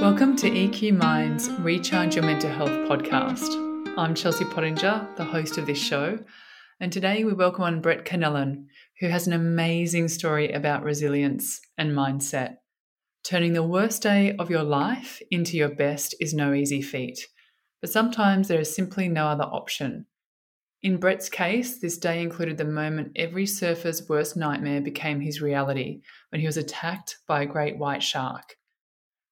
Welcome to EQ Mind's Recharge Your Mental Health podcast. I'm Chelsea Pottinger, the host of this show, and today we welcome on Brett Connellan, who has an amazing story about resilience and mindset. Turning the worst day of your life into your best is no easy feat, but sometimes there is simply no other option. In Brett's case, this day included the moment every surfer's worst nightmare became his reality when he was attacked by a great white shark.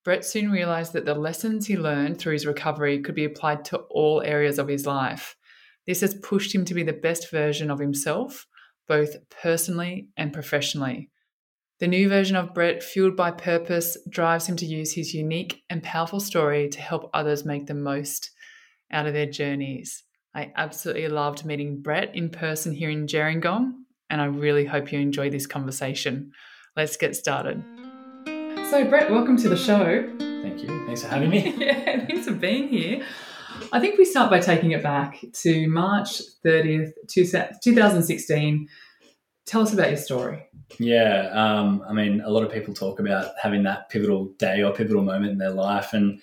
Brett soon realized that the lessons he learned through his recovery could be applied to all areas of his life. This has pushed him to be the best version of himself, both personally and professionally. The new version of Brett, fueled by purpose, drives him to use his unique and powerful story to help others make the most out of their journeys. I absolutely loved meeting Brett in person here in Gerringong, and I really hope you enjoy this conversation. Let's get started. So, Brett, welcome to the show. Thank you. Thanks for having me. yeah, thanks for being here. I think we start by taking it back to March 30th, 2016. Tell us about your story. Yeah, um, I mean, a lot of people talk about having that pivotal day or pivotal moment in their life, and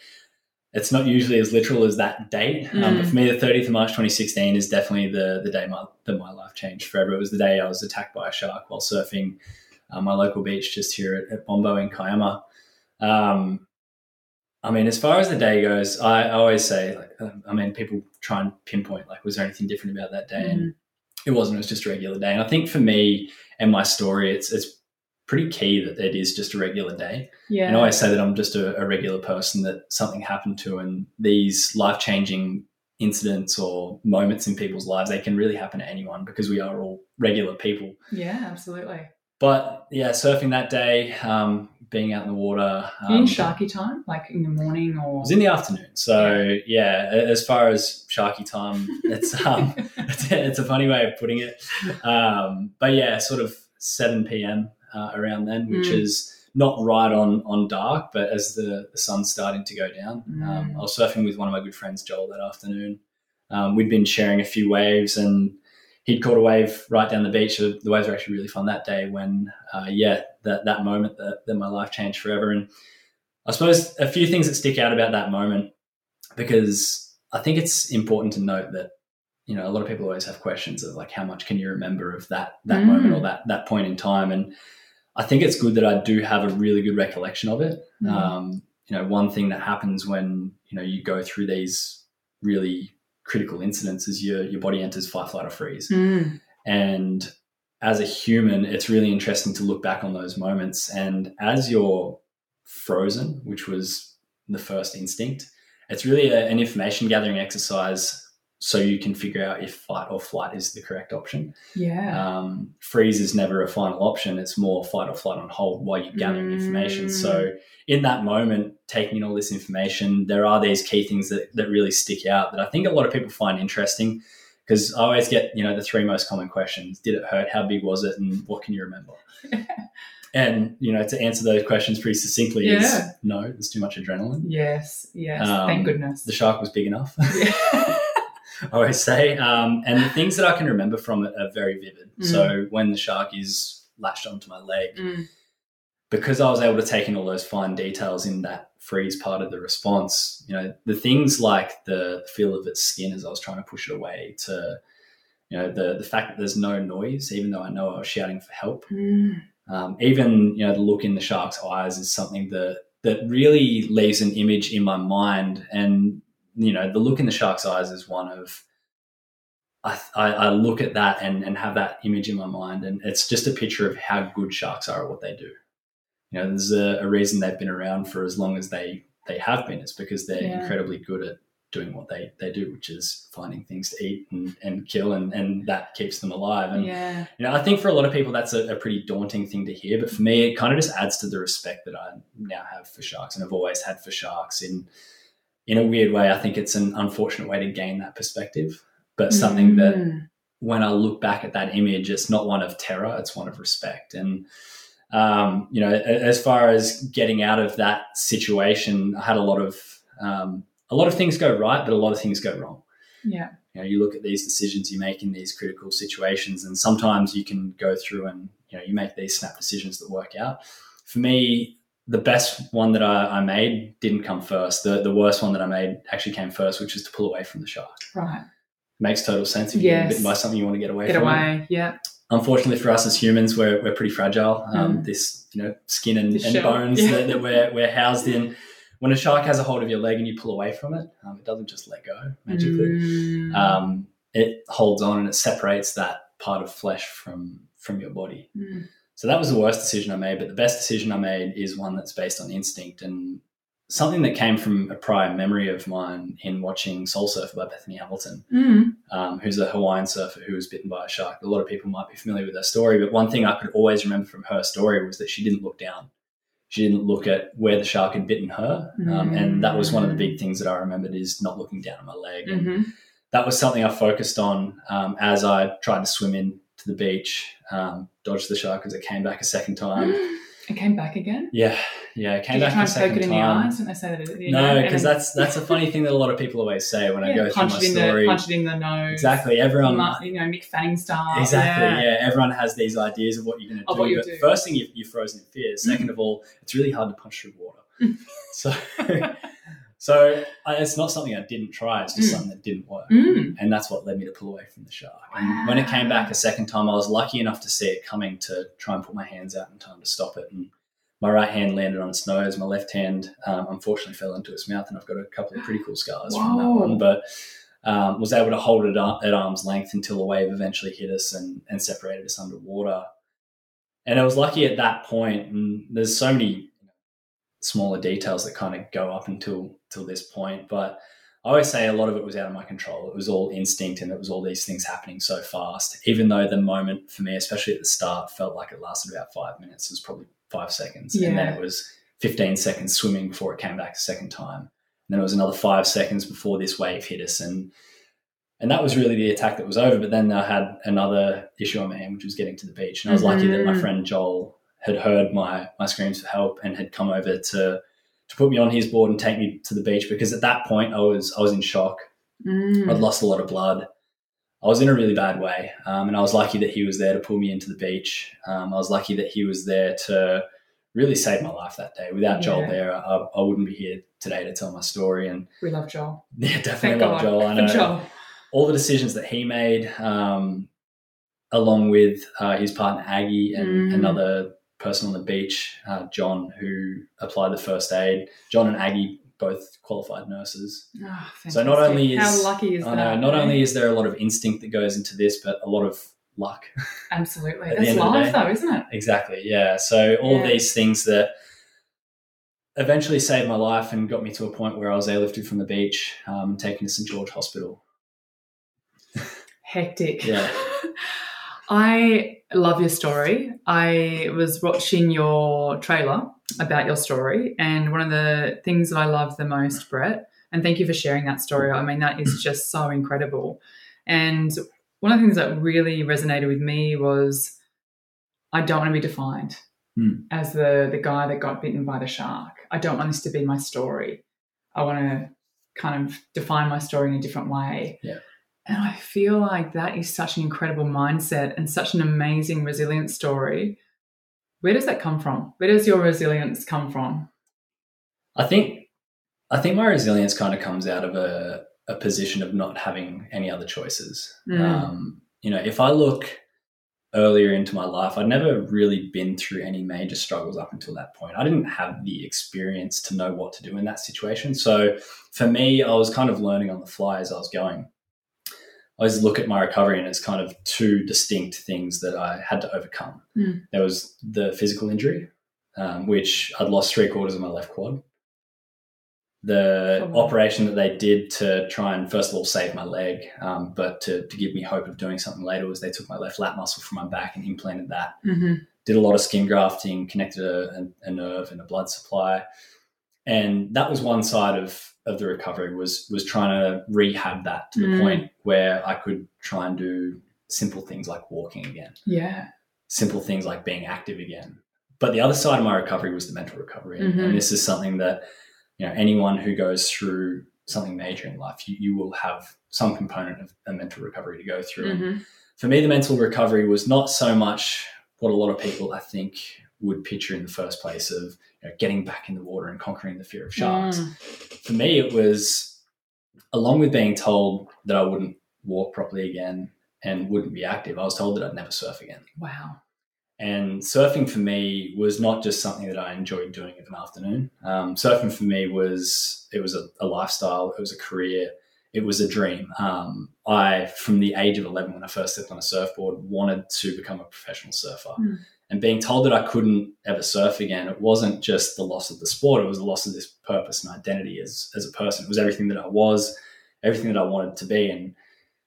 it's not usually as literal as that date. Mm. Um, but mm. for me, the 30th of March 2016 is definitely the the day my, that my life changed forever. It was the day I was attacked by a shark while surfing uh, my local beach just here at, at Bombo in Kiama. Um, I mean, as far as the day goes, I, always say, like, um, I mean, people try and pinpoint, like, was there anything different about that day? Mm. And it wasn't. It was just a regular day. And I think for me and my story, it's it's pretty key that it is just a regular day. Yeah. And I always say that I'm just a, a regular person that something happened to, and these life changing incidents or moments in people's lives, they can really happen to anyone because we are all regular people. Yeah, absolutely but yeah, surfing that day, um, being out in the water. Um, in Sharky time, like in the morning or? It was in the afternoon. So yeah, as far as Sharky time, it's, um, it's, it's, a funny way of putting it. Um, but yeah, sort of 7 p.m. Uh, around then, which mm. is not right on on dark, but as the, the sun's starting to go down. Um, mm. I was surfing with one of my good friends, Joel, that afternoon. Um, we'd been sharing a few waves and he'd caught a wave right down the beach. The waves were actually really fun that day when, uh, yeah, that, that moment that, that my life changed forever. And I suppose a few things that stick out about that moment, because I think it's important to note that, you know, a lot of people always have questions of like, how much can you remember of that, that mm. moment or that, that point in time? And I think it's good that I do have a really good recollection of it. Mm. Um, you know, one thing that happens when, you know, you go through these really critical incidents is your your body enters fight, flight, or freeze. Mm. And as a human, it's really interesting to look back on those moments. And as you're frozen, which was the first instinct, it's really a, an information gathering exercise so you can figure out if fight or flight is the correct option. Yeah. Um, freeze is never a final option. It's more fight or flight on hold while you're gathering mm. information. So in that moment, taking in all this information, there are these key things that, that really stick out that I think a lot of people find interesting because I always get, you know, the three most common questions. Did it hurt? How big was it? And what can you remember? and, you know, to answer those questions pretty succinctly yeah. is no, there's too much adrenaline. Yes, yes. Um, Thank goodness. The shark was big enough. Yeah. I always say. Um, and the things that I can remember from it are very vivid. Mm. So when the shark is latched onto my leg, mm because I was able to take in all those fine details in that freeze part of the response, you know, the things like the feel of its skin as I was trying to push it away to, you know, the, the fact that there's no noise, even though I know I was shouting for help. Mm. Um, even, you know, the look in the shark's eyes is something that, that really leaves an image in my mind. And, you know, the look in the shark's eyes is one of, I, I, look at that and, and have that image in my mind. And it's just a picture of how good sharks are at what they do you know, there's a, a, reason they've been around for as long as they they have been. It's because they're yeah. incredibly good at doing what they, they do, which is finding things to eat and, and kill, and, and that keeps them alive. And yeah. you know, I think for a lot of people that's a, a, pretty daunting thing to hear, but for me, it kind of just adds to the respect that I now have for sharks and I've always had for sharks. In in a weird way, I think it's an unfortunate way to gain that perspective, but something mm. that when I look back at that image, it's not one of terror; it's one of respect and um, you know, as far as getting out of that situation, I had a lot of um, a lot of things go right, but a lot of things go wrong. Yeah. You know, you look at these decisions you make in these critical situations, and sometimes you can go through and you know you make these snap decisions that work out. For me, the best one that I, I made didn't come first. The the worst one that I made actually came first, which is to pull away from the shark. Right. Makes total sense if get Yes. bitten by something you want to get away Get from. it. away. Yeah. Unfortunately for us as humans, we're, we're pretty fragile. Um, Mm. This you know skin and, and bones Yeah. that, that we're we're housed in. When a shark has a hold of your leg and you pull away from it, um, it doesn't just let go magically. Mm. Um, it holds on and it separates that part of flesh from from your body. Mm. So that was the worst decision I made. But the best decision I made is one that's based on instinct and something that came from a prior memory of mine in watching Soul Surfer by Bethany Hamilton, Mm. um, who's a Hawaiian surfer who was bitten by a shark. A lot of people might be familiar with her story, but one thing I could always remember from her story was that she didn't look down. She didn't look at where the shark had bitten her, um, and that was one of the big things that I remembered is not looking down at my leg. And Mhm. that was something I focused on um, as I tried to swim in to the beach, um, dodged the shark as it came back a second time. It came back again. Yeah, yeah, it came Did you back try a and poke second it in the time. eyes? Didn't they say that? it- You No, because that's that's a funny thing that a lot of people always say when I go through my story. the punch it in the nose. Exactly, everyone. You know, Mick Fanning style. Exactly, Yeah. yeah. Everyone has these ideas of what you're going to do. but do. first thing, you, you're frozen in fear. 2nd of all, it's really hard to punch through water. Mm. so, so I, it's not something I didn't try. It's just Mm. something that didn't work. Mm. and that's what led me to pull away from the shark. And when it came back a second time, I was lucky enough to see it coming to try and put my hands out in time to stop it. And my right hand landed on its nose. My left hand, um, unfortunately, fell into its mouth, and I've got a couple of pretty cool scars from that one. But um, was able to hold it up at arm's length until a wave eventually hit us and, and separated us underwater. And I was lucky at that point. And there's so many smaller details that kind of go up until till this point, but I always say a lot of it was out of my control. It was all instinct and it was all these things happening so fast. Even though the moment for me, especially at the start, felt like it lasted about five minutes. It was probably five seconds. And then it was 15 seconds swimming before it came back a second time. And then it was another five seconds before this wave hit us. And and that was really the attack that was over. But then I had another issue on my hand, which was getting to the beach. And I was lucky that my Mhm. friend Joel had heard my my screams for help and had come over to to put me on his board and take me to the beach because at that point I was I was in shock. Mm. I'd lost a lot of blood. I was in a really bad way, um, and I was lucky that he was there to pull me into the beach. Um, I was lucky that he was there to really save my life that day. Without Joel there, I, I wouldn't be here today to tell my story. And We love Joel. yeah, Thank definitely love God Joel. I know Joel. all the decisions that he made, um, along with uh, his partner Aggie and Mm. another person on the beach, uh, John, who applied the first aid. John and Aggie both qualified nurses. Oh, So not only how is- lucky is I that? know, not only is there a lot of instinct that goes into this, but a lot of luck. absolutely that's end of the life though, isn't it? exactly, yeah. So all Yeah. these things that eventually saved my life and got me to a point where I was airlifted from the beach um, and taken to St George Hospital. Hectic. Yeah. I love your story. I was watching your trailer about your story, and one of the things that I love the most, Brett, and thank you for sharing that story. I mean, that is just so incredible. And one of the things that really resonated with me was I don't want to be defined Hmm. as the, the guy that got bitten by the shark. I don't want this to be my story. I want to kind of define my story in a different way. Yeah. And I feel like that is such an incredible mindset and such an amazing resilience story. Where does that come from? Where does your resilience come from? I think I think my resilience kind of comes out of a, a position of not having any other choices. Mm. Um, you know, if I look earlier into my life, I'd never really been through any major struggles up until that point. I didn't have the experience to know what to do in that situation. So for me, I was kind of learning on the fly as I was going. I always look at my recovery and it's kind of two distinct things that I had to overcome. Mm. There was the physical injury, um, which I'd lost three quarters of my left quad. The Oh, wow. operation that they did to try and first of all save my leg, um, but to, to give me hope of doing something later was they took my left lat muscle from my back and implanted that Mm-hmm. did a lot of skin grafting, connected a, a, a nerve and a blood supply, and that was one side of of the recovery was was trying to rehab that to the Mm. point where I could try and do simple things like walking again, Yeah. simple things like being active again. But the other side of my recovery was the mental recovery, and, Mhm. and this is something that you know anyone who goes through something major in life, you, you will have some component of a mental recovery to go through. Mm-hmm. for me, the mental recovery was not so much what a lot of people I think would picture in the first place of you know, getting back in the water and conquering the fear of sharks. Mm. For me, it was along with being told that I wouldn't walk properly again and wouldn't be active, I was told that I'd never surf again. Wow. And surfing for me was not just something that I enjoyed doing of an afternoon. Um, surfing for me was it was a, a, lifestyle, it was a career, it was a dream. Um, I, from the age of eleven, when I first stepped on a surfboard, wanted to become a professional surfer. Mm. And being told that I couldn't ever surf again, it wasn't just the loss of the sport; it was the loss of this purpose and identity as as a person. It was everything that I was, everything that I wanted to be, and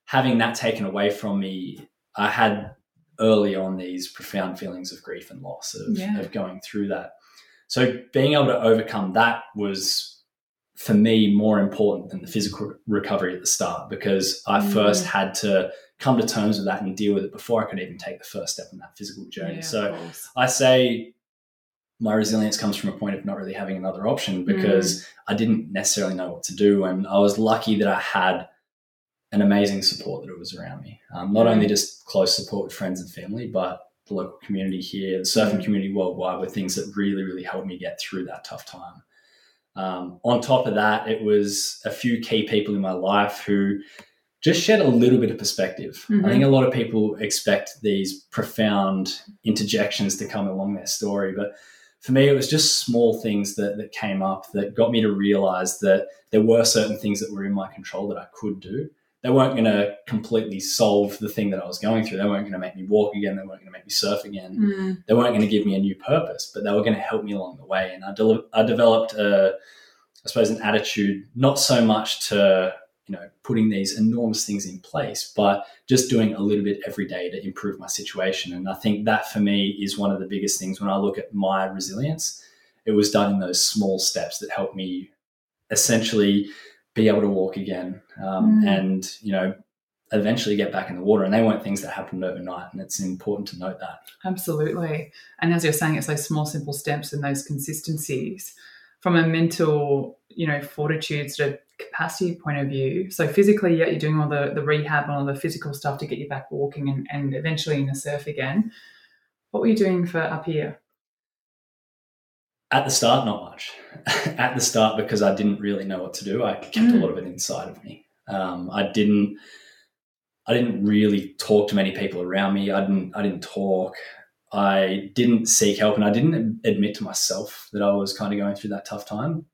having that taken away from me, I had early on these profound feelings of grief and loss of, yeah. of going through that. So being able to overcome that was for me more important than the physical recovery at the start because I mm. first had to come to terms with that and deal with it before I could even take the first step in that physical journey. Yeah, so I say my resilience comes from a point of not really having another option because mm. I didn't necessarily know what to do. And I was lucky that I had an amazing support that it was around me. Um, not only just close support with friends and family, but the local community here, the surfing community worldwide, were things that really, really helped me get through that tough time. Um, on top of that, it was a few key people in my life who just shed a little bit of perspective. Mm-hmm. I think a lot of people expect these profound interjections to come along their story, but for me, it was just small things that, that came up that got me to realize that there were certain things that were in my control that I could do they weren't going to completely solve the thing that I was going through. They weren't going to make me walk again. They weren't going to make me surf again. Mm. They weren't going to give me a new purpose, but they were going to help me along the way. And I, de- I developed, a, I suppose, an attitude not so much to you know putting these enormous things in place, but just doing a little bit every day to improve my situation. And I think that for me is one of the biggest things when I look at my resilience. It was done in those small steps that helped me essentially be able to walk again um, mm. and you know eventually get back in the water and they weren't things that happened overnight and it's important to note that absolutely and as you're saying it's those small simple steps and those consistencies from a mental you know fortitude sort of capacity point of view so physically yeah you're doing all the, the rehab and all the physical stuff to get you back walking and, and eventually in the surf again what were you doing for up here at the start, not much. At the start, because I didn't really know what to do, I kept mm. a lot of it inside of me. Um, I didn't. I didn't really talk to many people around me. I didn't. I didn't talk. I didn't seek help, and I didn't admit to myself that I was kind of going through that tough time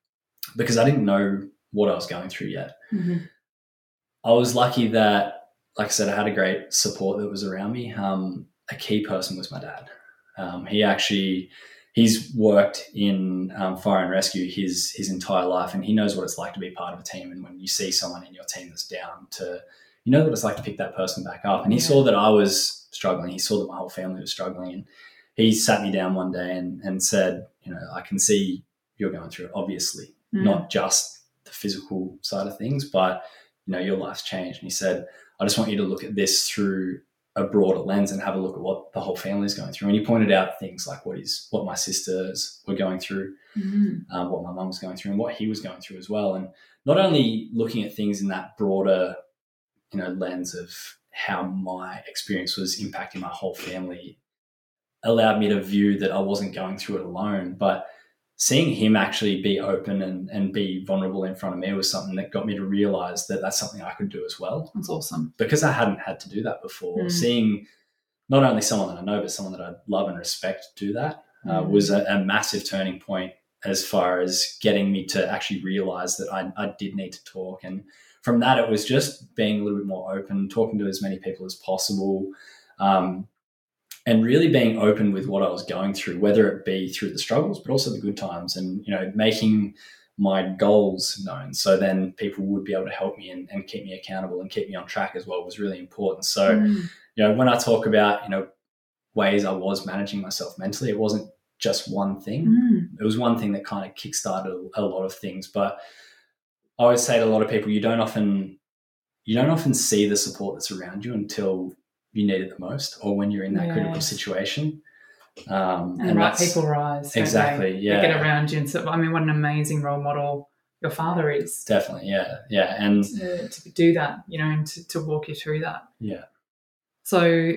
because I didn't know what I was going through yet. Mm-hmm. I was lucky that, like I said, I had a great support that was around me. Um, a key person was my dad. Um, he actually he's worked in um, fire and rescue his his entire life, and he knows what it's like to be part of a team. And when you see someone in your team that's down, to you know what it's like to pick that person back up. And he yeah. saw that I was struggling. He saw that my whole family was struggling, and he sat me down one day and and said, you know, I can see you're going through it. Obviously, mm. not just the physical side of things, but you know, your life's changed. And he said, I just want you to look at this through a broader lens and have a look at what the whole family is going through. And he pointed out things like what is what my sisters were going through, mm-hmm. um, what my mum was going through, and what he was going through as well. And not only looking at things in that broader, you know, lens of how my experience was impacting my whole family, allowed me to view that I wasn't going through it alone, but seeing him actually be open and, and be vulnerable in front of me was something that got me to realize that that's something I could do as well. That's awesome. Because I hadn't had to do that before. Mm. Seeing not only someone that I know, but someone that I love and respect do that uh, mm. was a, a, massive turning point as far as getting me to actually realize that I, I did need to talk. And from that, it was just being a little bit more open, talking to as many people as possible. Um, and really being open with what I was going through, whether it be through the struggles, but also the good times, and you know, making my goals known. So then people would be able to help me and, and keep me accountable and keep me on track as well was really important. So, mm. you know, when I talk about, you know, ways I was managing myself mentally, it wasn't just one thing. Mm. It was one thing that kind of kickstarted a, a lot of things. But I always say to a lot of people, you don't often you don't often see the support that's around you until you need it the most or when you're in that yes. critical situation. Um, and, and right people rise. Exactly. They? Yeah. They get around you. And so, I mean, what an amazing role model your father is. Definitely. Yeah. Yeah. And to, to do that, you know, and to, to walk you through that. Yeah. So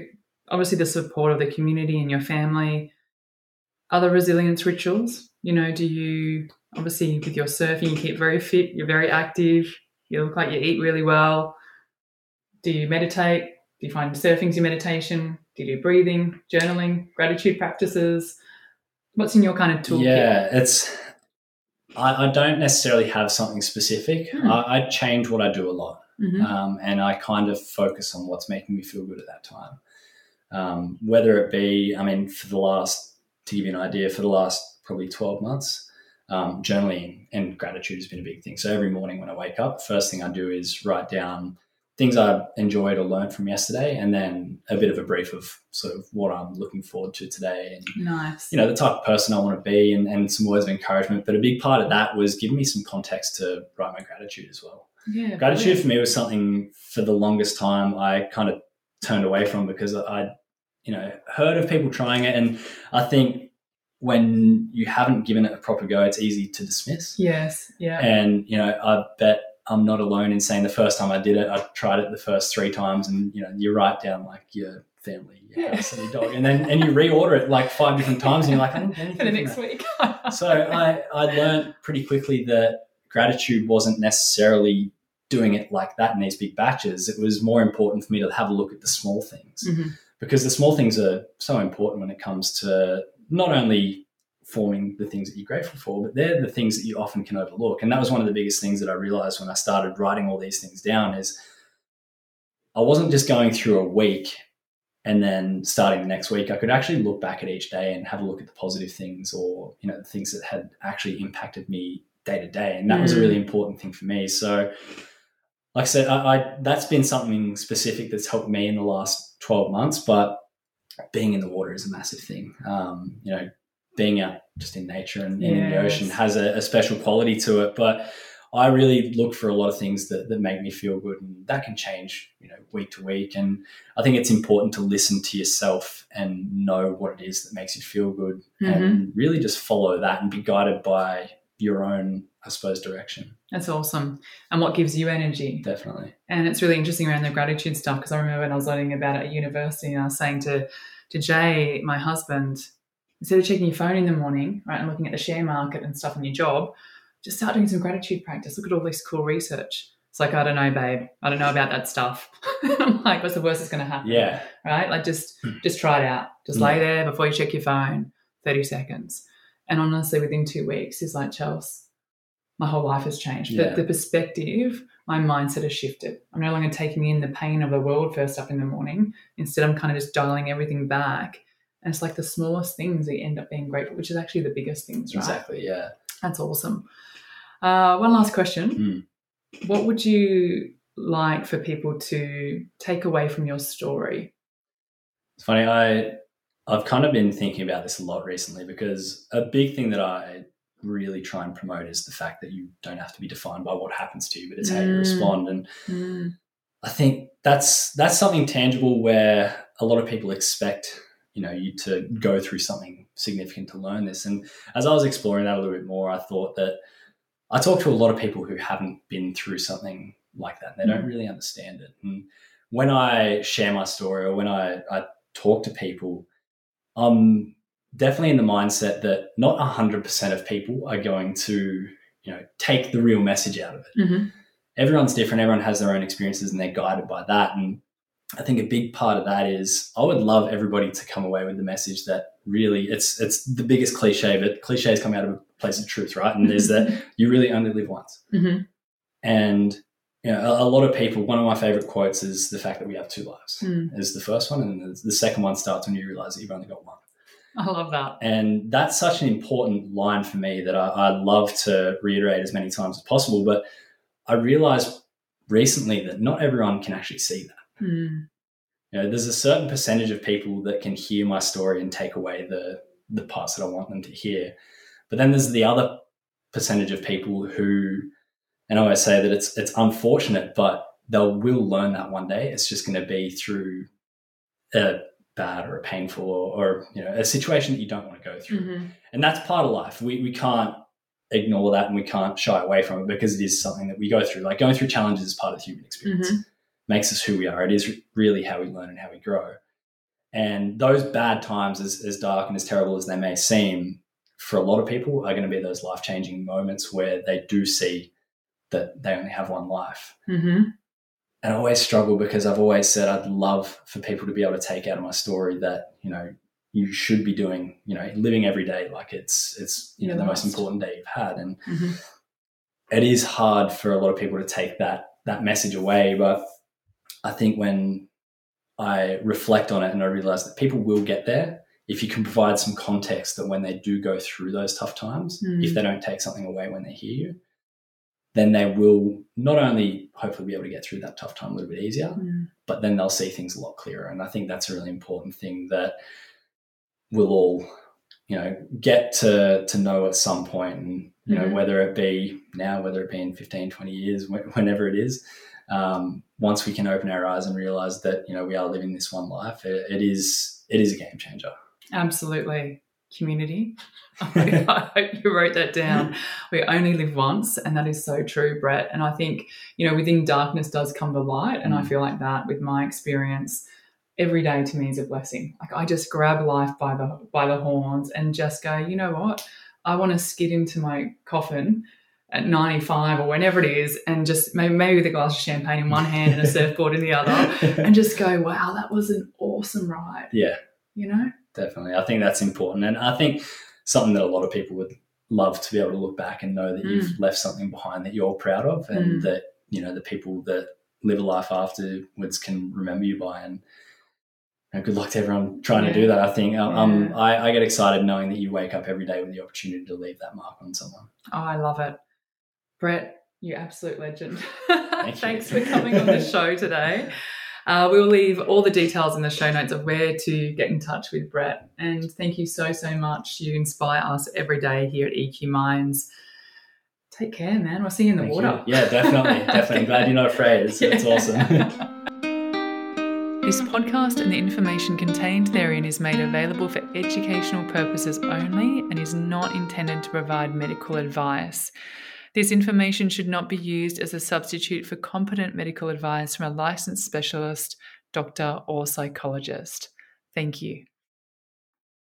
obviously the support of the community and your family. other resilience rituals? You know, do you obviously with your surfing, you keep very fit, you're very active, you look like you eat really well. Do you meditate? Do you find surfing's your meditation? Do you do breathing, journaling, gratitude practices? What's in your kind of toolkit? Yeah, it's. I, I don't necessarily have something specific. Hmm. I, I change what I do a lot, Mhm. um, and I kind of focus on what's making me feel good at that time. Um, whether it be, I mean, for the last, to give you an idea, for the last probably twelve months, um, journaling and gratitude has been a big thing. So every morning when I wake up, first thing I do is write down things I enjoyed or learned from yesterday, and then a bit of a brief of sort of what I'm looking forward to today and Nice. you know the type of person I want to be and, and some words of encouragement. But a big part of that was giving me some context to write my gratitude as well. yeah. Gratitude for me was something for the longest time I kind of turned away from because I, you know, heard of people trying it, and I think when you haven't given it a proper go, it's easy to dismiss. Yes. Yeah. And you know, I bet I'm not alone in saying the first time I did it, I tried it the first three times, and you know, you write down like your family, your house, and your dog, and then and you reorder it like five different times, and you're like, I didn't get For the next week. So I I learned pretty quickly that gratitude wasn't necessarily doing it like that in these big batches. It was more important for me to have a look at the small things Mhm. because the small things are so important when it comes to not only forming the things that you're grateful for, but they're the things that you often can overlook. And that was one of the biggest things that I realized when I started writing all these things down is I wasn't just going through a week and then starting the next week. I could actually look back at each day and have a look at the positive things or, you know, the things that had actually impacted me day to day. And that was a Mm. really important thing for me. So like I said, I, I that's been something specific that's helped me in the last 12 months, but being in the water is a massive thing. Um, you know, being out just in nature and, and in the ocean has a, a special quality to it. But I really look for a lot of things that, that make me feel good, and that can change, you know, week to week. And I think it's important to listen to yourself and know what it is that makes you feel good, and really just follow that and be guided by your own, I suppose, direction. That's awesome. And what gives you energy? Definitely. And it's really interesting around the gratitude stuff because I remember when I was learning about it at university and I was saying to, to Jay, my husband, instead of checking your phone in the morning, right, and looking at the share market and stuff in your job, just start doing some gratitude practice. Look at all this cool research. It's like, I don't know, babe. I don't know about that stuff. I'm like, what's the worst that's going to happen? Yeah. Right? Like just Hmm. just try it out. Just lay there before you check your phone, 30 seconds. And honestly, within two weeks, it's like, Chelsea, my whole life has changed. Yeah. The, the perspective, my mindset has shifted. I'm no longer taking in the pain of the world first up in the morning. Instead, I'm kind of just dialing everything back. And it's like the smallest things that you end up being grateful, which is actually the biggest things, right? Exactly. Yeah. That's awesome. Uh, one last question. What would you like for people to take away from your story? It's funny. I I've kind of been thinking about this a lot recently because a big thing that I really try and promote is the fact that you don't have to be defined by what happens to you, but it's how you Mm. respond. And Mm, I think that's that's something tangible where a lot of people expect you know you to go through something significant to learn this. And as I was exploring that a little bit more, I thought that I talk to a lot of people who haven't been through something like that. And they don't really understand it. And when I share my story or when I, I talk to people, I'm definitely in the mindset that not 100% of people are going to, you know, take the real message out of it mhm. everyone's different. Everyone has their own experiences and they're guided by that. And I think a big part of that is I would love everybody to come away with the message that really it's it's the biggest cliche, but cliches come out of a place of truth, right? And is that you really only live once. Mhm. And you know, a, a lot of people. One of my favorite quotes is the fact that we have two lives. Mm. Is the first one, and the, the second one starts when you realize that you've only got one. I love that. And that's such an important line for me that I, I love to reiterate as many times as possible. But I realized recently that not everyone can actually see that. Mm. You know, there's a certain percentage of people that can hear my story and take away the the parts that I want them to hear. But then there's the other percentage of people who, and I always say that it's it's unfortunate, but they will will learn that one day. It's just going to be through a bad or a painful or, or you know a situation that you don't want to go through Mhm. and that's part of life. We we can't ignore that and we can't shy away from it because it is something that we go through. Like going through challenges is part of the human experience. Mhm. Makes us who we are. It is really how we learn and how we grow. And those bad times, as, as dark and as terrible as they may seem, for a lot of people, are going to be those life changing moments where they do see that they only have one life. Mm-hmm. And I always struggle because I've always said I'd love for people to be able to take out of my story that, you know, you should be doing, you know, living every day like it's it's you know the most important day you've had. And mm-hmm. it is hard for a lot of people to take that that message away. But I think when I reflect on it and I realize that people will get there if you can provide some context that when they do go through those tough times, Mm. if they don't take something away when they hear you, then they will not only hopefully be able to get through that tough time a little bit easier, Mm. but then they'll see things a lot clearer. And I think that's a really important thing that we'll all, you know, get to to know at some point, and you know, Mhm. whether it be now, whether it be in 15, 20 years, wh- whenever it is. Um, once we can open our eyes and realize that you know we are living this one life, it, it is it is a game changer. Absolutely. Community. I hope you wrote that down. We only live once, and that is so true, Brett. And I think, you know, within darkness does come the light. And I Mm. feel like that with my experience, every day to me is a blessing. Like I just grab life by the by the horns and just go, you know what? I want to skid into my coffin at 95 or whenever it is, and just maybe, maybe with a glass of champagne in one hand and a surfboard in the other, and just go, wow, that was an awesome ride. yeah, You know? Definitely. I think that's important, and I think something that a lot of people would love to be able to look back and know that you've left something behind that you're proud of, and Mm. that you know the people that live a life afterwards can remember you by. And good luck to everyone trying to do that. I think um, um, Yeah. I, I get excited knowing that you wake up every day with the opportunity to leave that mark on someone. Oh, I love it. Brett, you absolute legend. you. Thanks for coming on the show today. Uh, we'll leave all the details in the show notes of where to get in touch with Brett. And thank you so, so much. You inspire us every day here at EQ Minds. Take care, man. We'll see you in the Thank water. you. Yeah, definitely, definitely. I'm Glad you're not afraid. It's, it's Yeah. awesome. This podcast and the information contained therein is made available for educational purposes only and is not intended to provide medical advice. This information should not be used as a substitute for competent medical advice from a licensed specialist, doctor, or psychologist. Thank you.